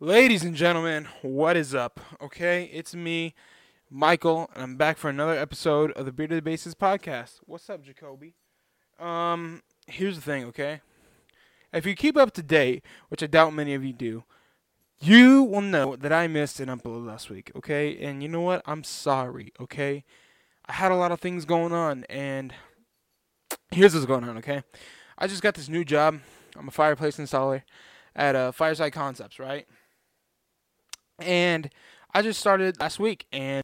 Ladies and gentlemen, what is up? Okay, it's me, Michael, and I'm back for another episode of the Bearded Bases podcast. What's up, Jacoby? Um, here's the thing, okay? If you keep up to date, which I doubt many of you do, you will know that I missed an upload last week, okay? And you know what? I'm sorry, okay? I had a lot of things going on, and here's what's going on, okay? I just got this new job. I'm a fireplace installer at uh, Fireside Concepts, right? And I just started last week and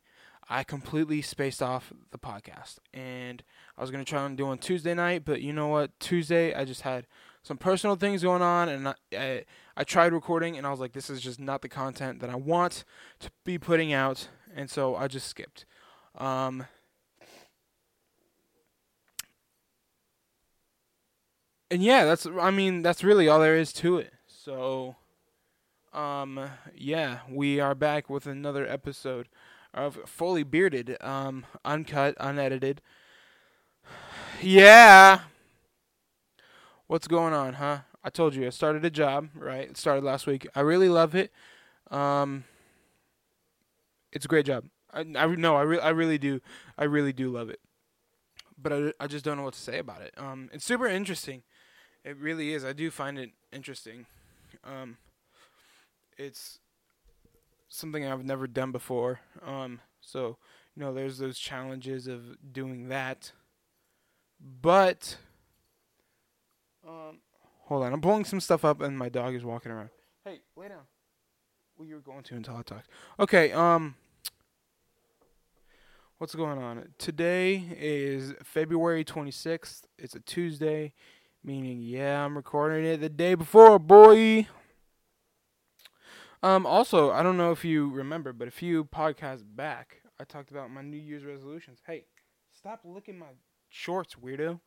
I completely spaced off the podcast. And I was going to try and do on Tuesday night, but you know what? Tuesday, I just had some personal things going on and I, I, I tried recording and I was like, this is just not the content that I want to be putting out. And so I just skipped. Um, and yeah, that's, I mean, that's really all there is to it. So um, yeah, we are back with another episode of Fully Bearded, um, uncut, unedited. Yeah. What's going on, huh? I told you I started a job, right? It started last week. I really love it. Um, it's a great job. I, I no, I I really do. I really do love it. But I, I just don't know what to say about it. Um, it's super interesting. It really is. I do find it interesting. Um, it's something I've never done before. Um, so you know, there's those challenges of doing that. But um, hold on, I'm pulling some stuff up, and my dog is walking around. Hey, lay down. Well, you were going to until I talked. Okay. Um. What's going on? Today is February 26th. It's a Tuesday, meaning, yeah, I'm recording it the day before, boy. Um, also, I don't know if you remember, but a few podcasts back, I talked about my New Year's resolutions. Hey, stop licking my shorts, weirdo.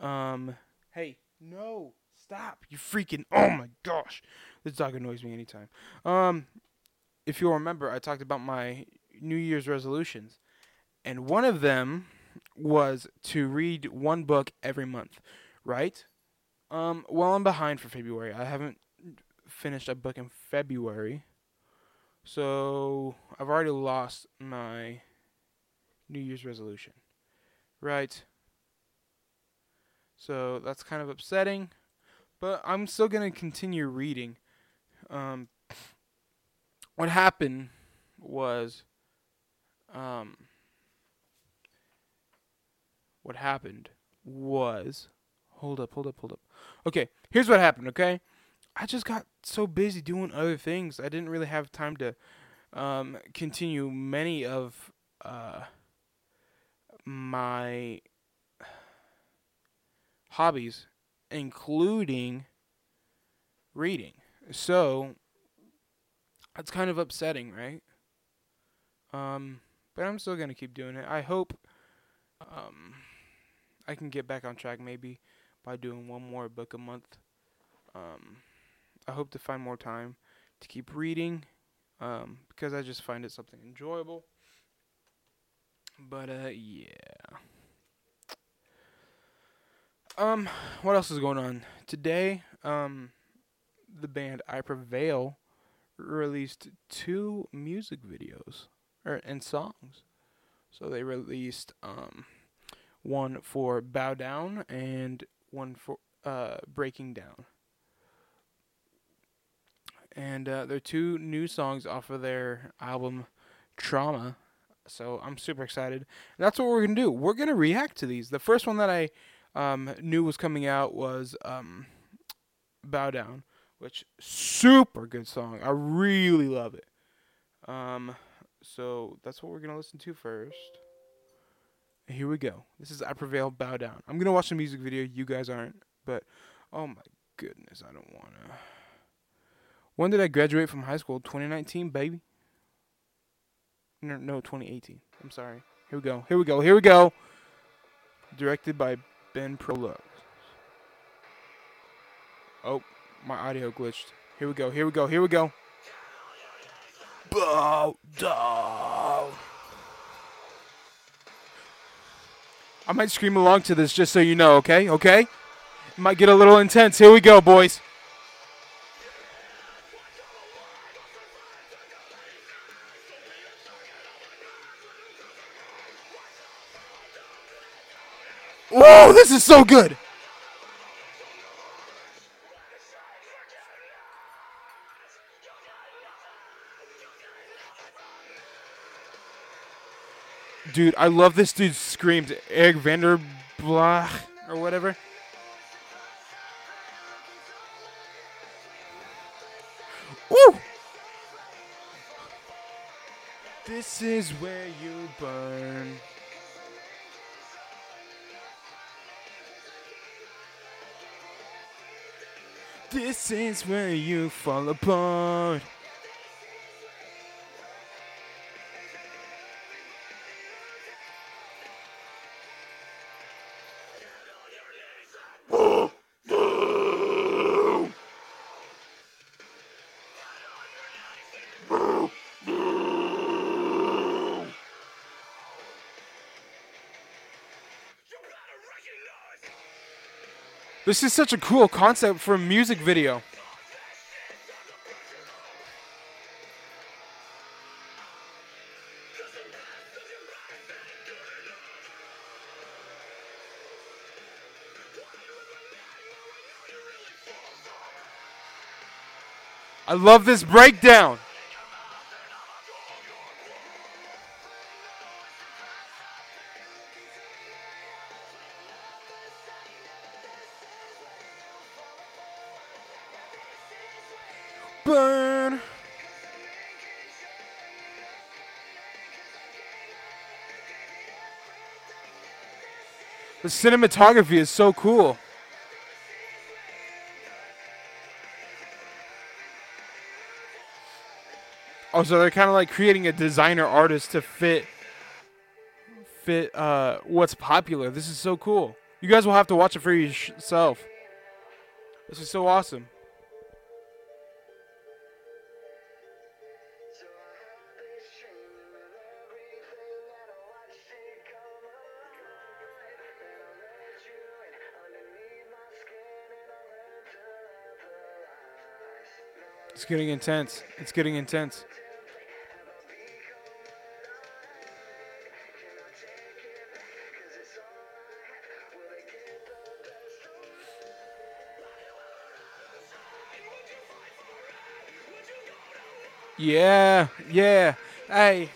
Um, hey, no, stop. You freaking, oh my gosh. This dog annoys me anytime. Um, if you'll remember, I talked about my New Year's resolutions, and one of them was to read one book every month, right? Um, well, I'm behind for February. I haven't finished a book in February. So I've already lost my New Year's resolution. Right? So that's kind of upsetting. But I'm still going to continue reading. Um, what happened was. Um, what happened was. Hold up, hold up, hold up. Okay, here's what happened, okay? I just got so busy doing other things. I didn't really have time to um, continue many of uh, my hobbies, including reading. So that's kind of upsetting, right? Um, but I'm still gonna keep doing it. I hope um, I can get back on track maybe by doing one more book a month. Um, I hope to find more time to keep reading um, because I just find it something enjoyable. But uh, yeah. Um, what else is going on today? Um, the band I Prevail released two music videos or and songs. So they released um one for Bow Down and one for uh Breaking Down and uh, they're two new songs off of their album Trauma. So I'm super excited. And that's what we're gonna do. We're gonna react to these. The first one that I um, knew was coming out was um, "Bow Down," which super good song. I really love it. Um, so that's what we're gonna listen to first. Here we go. This is "I Prevail." Bow down. I'm gonna watch the music video. You guys aren't, but oh my goodness, I don't wanna. When did I graduate from high school? 2019, baby. No, no, 2018. I'm sorry. Here we go. Here we go. Here we go. Directed by Ben Proulx. Oh, my audio glitched. Here we go. Here we go. Here we go. Bow down. I might scream along to this just so you know, okay? Okay? It might get a little intense. Here we go, boys. Whoa, this is so good. Dude, I love this dude screams Eric Vanderblah or whatever. Woo! This is where you burn. This is where you fall apart. This is such a cool concept for a music video. I love this breakdown. The cinematography is so cool. Oh, so they're kind of like creating a designer artist to fit fit uh, what's popular. This is so cool. You guys will have to watch it for yourself. This is so awesome. Getting intense. It's getting intense. Yeah, yeah. Hey.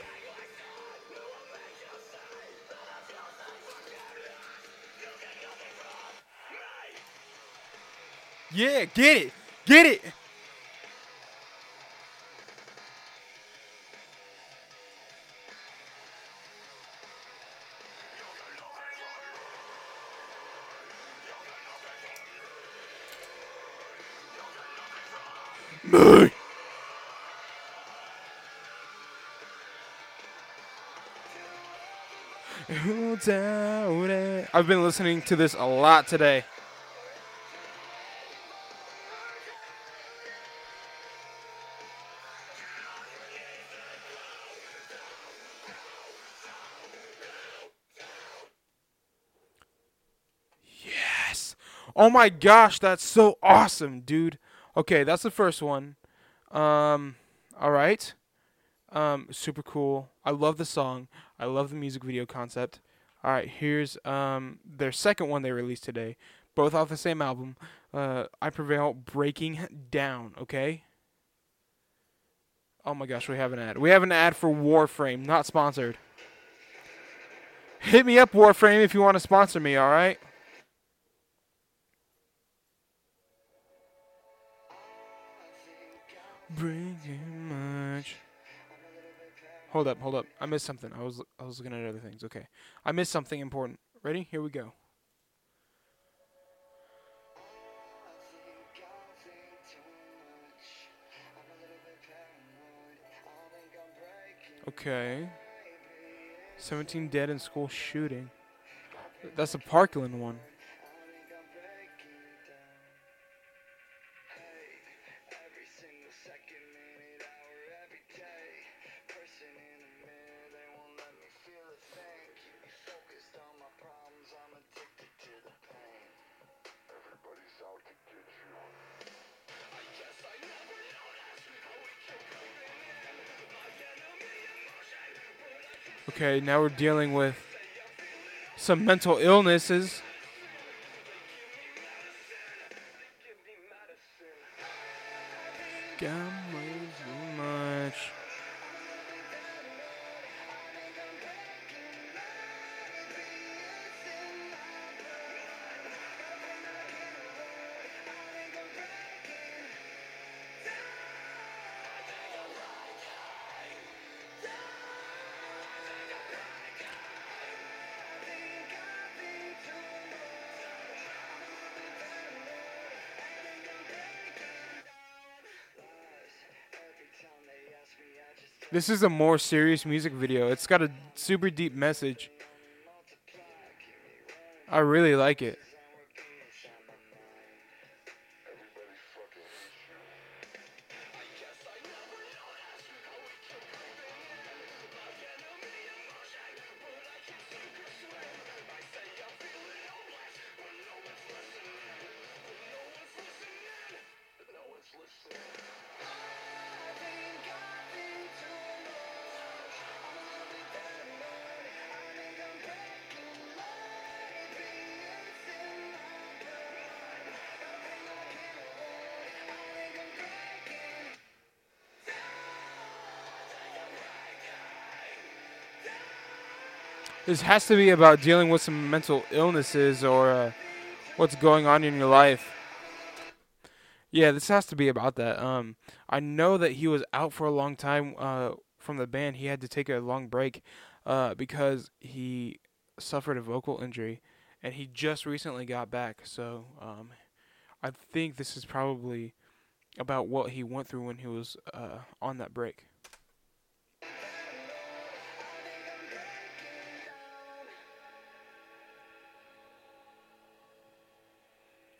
Yeah, get it. Get it. Doubted? I've been listening to this a lot today. Yes. Oh my gosh, that's so awesome, dude. Okay, that's the first one. Um, all right. Um, super cool. I love the song. I love the music video concept. All right, here's um their second one they released today, both off the same album. Uh, I Prevail, Breaking Down. Okay. Oh my gosh, we have an ad. We have an ad for Warframe, not sponsored. Hit me up, Warframe, if you want to sponsor me. All right. Much. Hold up, hold up. I missed something. I was I was looking at other things. Okay. I missed something important. Ready? Here we go. Okay. 17 dead in school shooting. That's a Parkland one. Okay, now we're dealing with some mental illnesses. This is a more serious music video. It's got a super deep message. I really like it. This has to be about dealing with some mental illnesses or uh, what's going on in your life. Yeah, this has to be about that. Um, I know that he was out for a long time uh, from the band. He had to take a long break uh, because he suffered a vocal injury, and he just recently got back. So um, I think this is probably about what he went through when he was uh, on that break.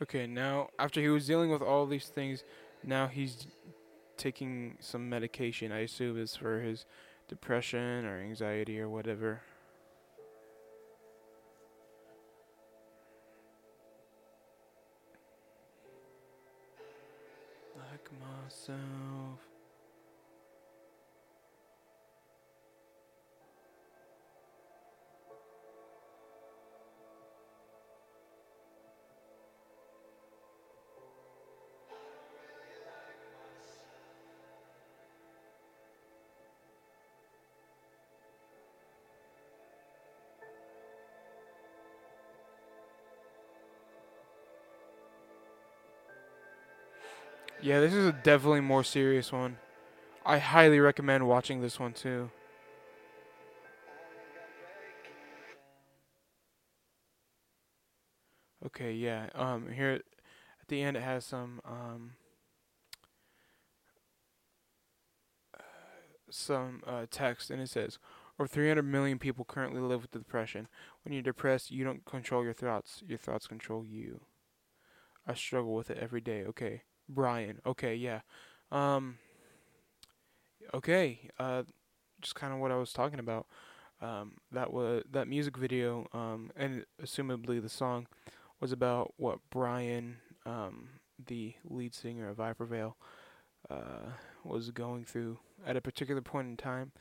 Okay, now after he was dealing with all these things, now he's taking some medication. I assume it's for his depression or anxiety or whatever. Like myself. Yeah, this is a definitely more serious one. I highly recommend watching this one too. Okay, yeah. Um, here at the end it has some um some uh, text and it says over 300 million people currently live with depression. When you're depressed, you don't control your thoughts. Your thoughts control you. I struggle with it every day. Okay. Brian. Okay, yeah. Um okay, uh just kind of what I was talking about. Um that was that music video um and assumably the song was about what Brian um the lead singer of I Prevail uh was going through at a particular point in time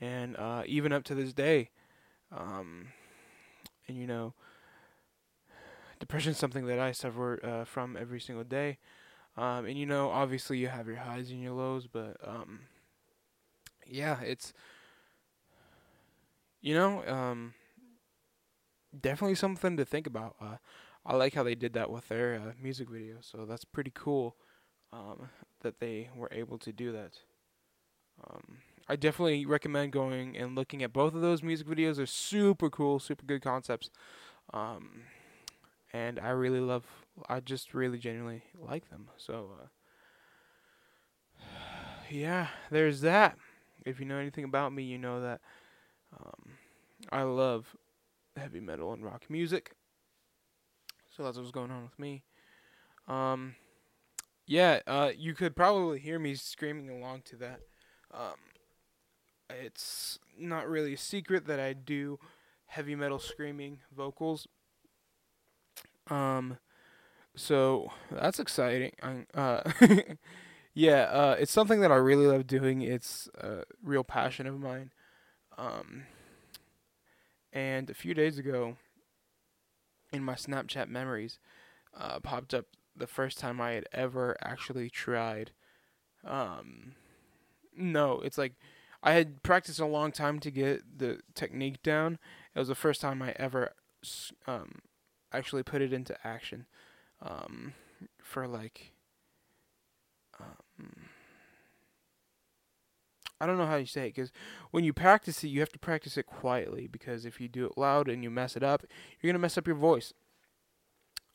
and uh even up to this day um and you know depression is something that I suffer uh, from every single day um, and you know, obviously you have your highs and your lows, but um, yeah, it's you know, um, definitely something to think about. Uh, I like how they did that with their uh, music video, so that's pretty cool um, that they were able to do that. Um, I definitely recommend going and looking at both of those music videos. They're super cool, super good concepts. Um, and I really love. I just really genuinely like them. So, uh, yeah, there's that. If you know anything about me, you know that um, I love heavy metal and rock music. So that's what's going on with me. Um, yeah, uh, you could probably hear me screaming along to that. Um, it's not really a secret that I do heavy metal screaming vocals um, so that's exciting. Uh, yeah, uh, it's something that I really love doing. It's a real passion of mine. Um, and a few days ago, in my Snapchat memories uh, popped up the first time I had ever actually tried. Um, no, it's like I had practiced a long time to get the technique down. It was the first time I ever um, actually put it into action um, for like. Um, I don't know how you say it because when you practice it, you have to practice it quietly because if you do it loud and you mess it up, you're gonna mess up your voice.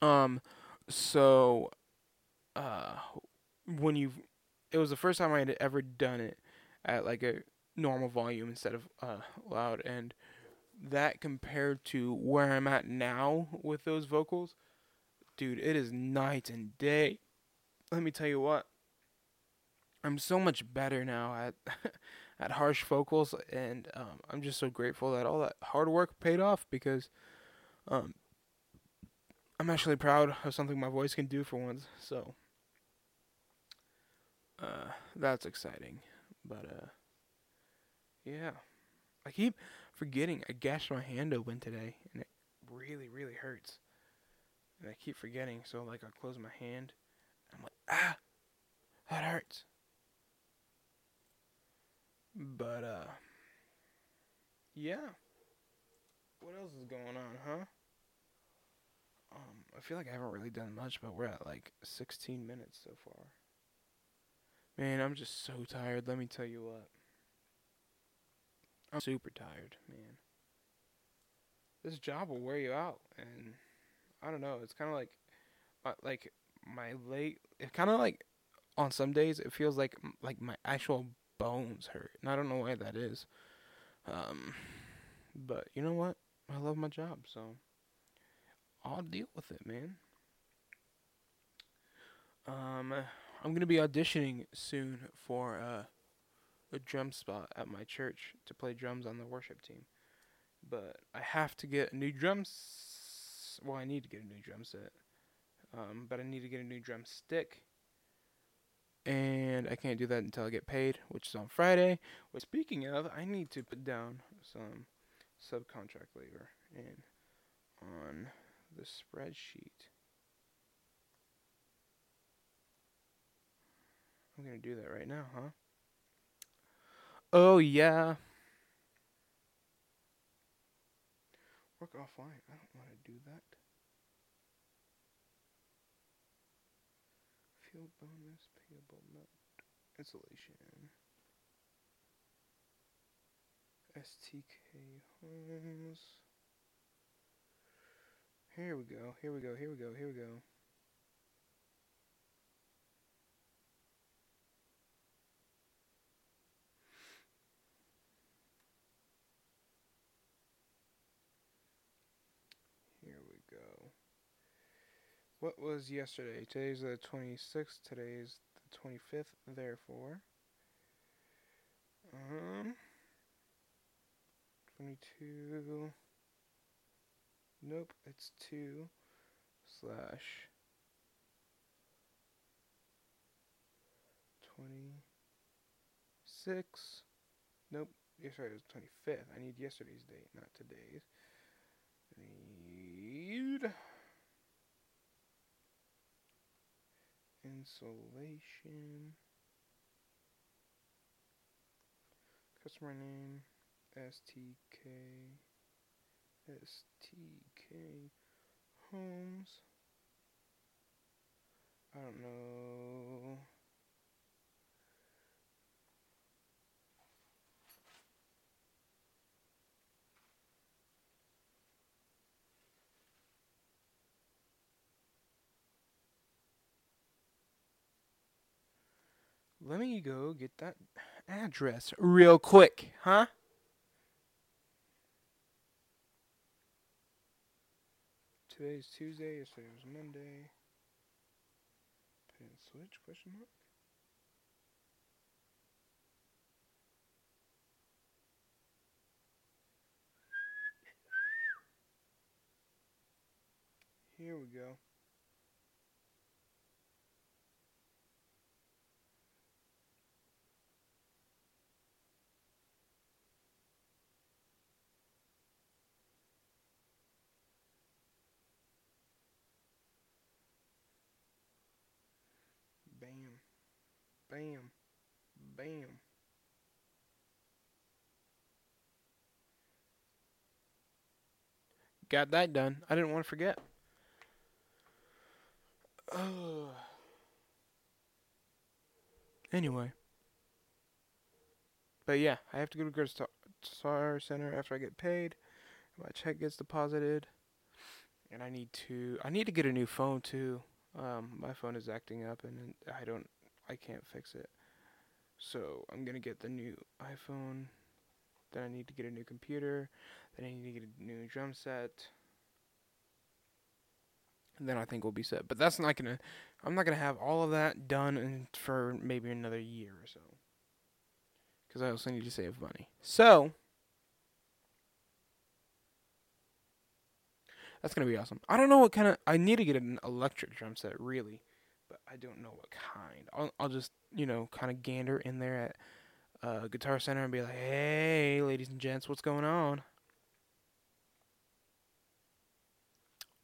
Um, so, uh, when you, it was the first time I had ever done it at like a normal volume instead of uh loud, and that compared to where I'm at now with those vocals, dude, it is night and day. Let me tell you what. I'm so much better now at at harsh vocals, and um, I'm just so grateful that all that hard work paid off because um, I'm actually proud of something my voice can do for once. So uh, that's exciting, but uh, yeah, I keep forgetting I gashed my hand open today, and it really, really hurts. And I keep forgetting, so like I close my hand, I'm like, ah, that hurts. But uh yeah. What else is going on, huh? Um, I feel like I haven't really done much, but we're at like 16 minutes so far. Man, I'm just so tired. Let me tell you what. I'm super tired, man. This job will wear you out, and I don't know. It's kind of like, uh, like my late. It kind of like, on some days, it feels like like my actual bones hurt, and I don't know why that is. Um, but you know what? I love my job, so I'll deal with it, man. Um, I'm gonna be auditioning soon for uh, a drum spot at my church to play drums on the worship team, but I have to get a new drum. S- well, I need to get a new drum set, um, but I need to get a new drum stick and I can't do that until I get paid, which is on Friday. Which, speaking of, I need to put down some subcontract labor in on the spreadsheet. I'm gonna do that right now, huh? Oh yeah. Work offline. I don't want to do that. Field bonus payable note. Installation. STK Homes. Here we go. Here we go. Here we go. Here we go. Here we go. What was yesterday? Today's the 26th. Today's the 25th. Therefore, um, 22. Nope, it's 2 slash 26. Nope, yesterday was 25th. I need yesterday's date, not today's. Need insulation. Customer name STK STK Homes. I don't know. Let me go get that address real quick, huh? Today's Tuesday, yesterday was Monday. Pin switch, question mark? Here we go. Bam. Bam. Got that done. I didn't want to forget. Uh, anyway. But yeah, I have to go to the Guitar Center after I get paid. My check gets deposited. And I need to I need to get a new phone too. Um, my phone is acting up and I don't I can't fix it. So I'm gonna get the new iPhone. Then I need to get a new computer. Then I need to get a new drum set. And then I think we'll be set. But that's not gonna. I'm not gonna have all of that done in, for maybe another year or so. Because I also need to save money. So that's gonna be awesome. I don't know what kind of. I need to get an electric drum set really but I don't know what kind. I'll I'll just you know kind of gander in there at uh, Guitar Center and be like, hey, ladies and gents, what's going on?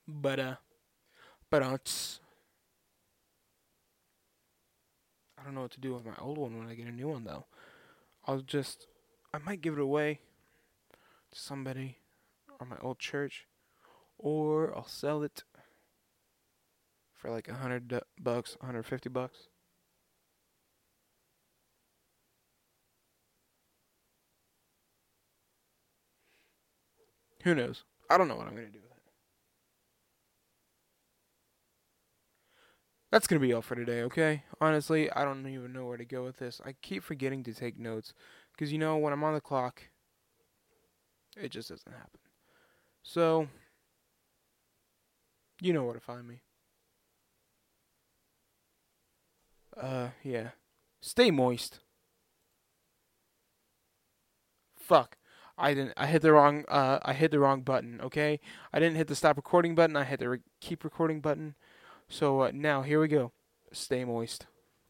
But uh, but uh, I don't know what to do with my old one when I get a new one though. I'll just I might give it away to somebody or my old church, or I'll sell it for like a hundred bucks, hundred fifty bucks. Who knows? I don't know what I'm gonna do with it. That's gonna be all for today, okay? Honestly, I don't even know where to go with this. I keep forgetting to take notes because you know when I'm on the clock, it just doesn't happen. So, you know where to find me. Uh, yeah. Stay moist. Fuck. I didn't. I hit the wrong. Uh, I hit the wrong button. Okay. I didn't hit the stop recording button. I hit the re- keep recording button. So uh, now here we go. Stay moist.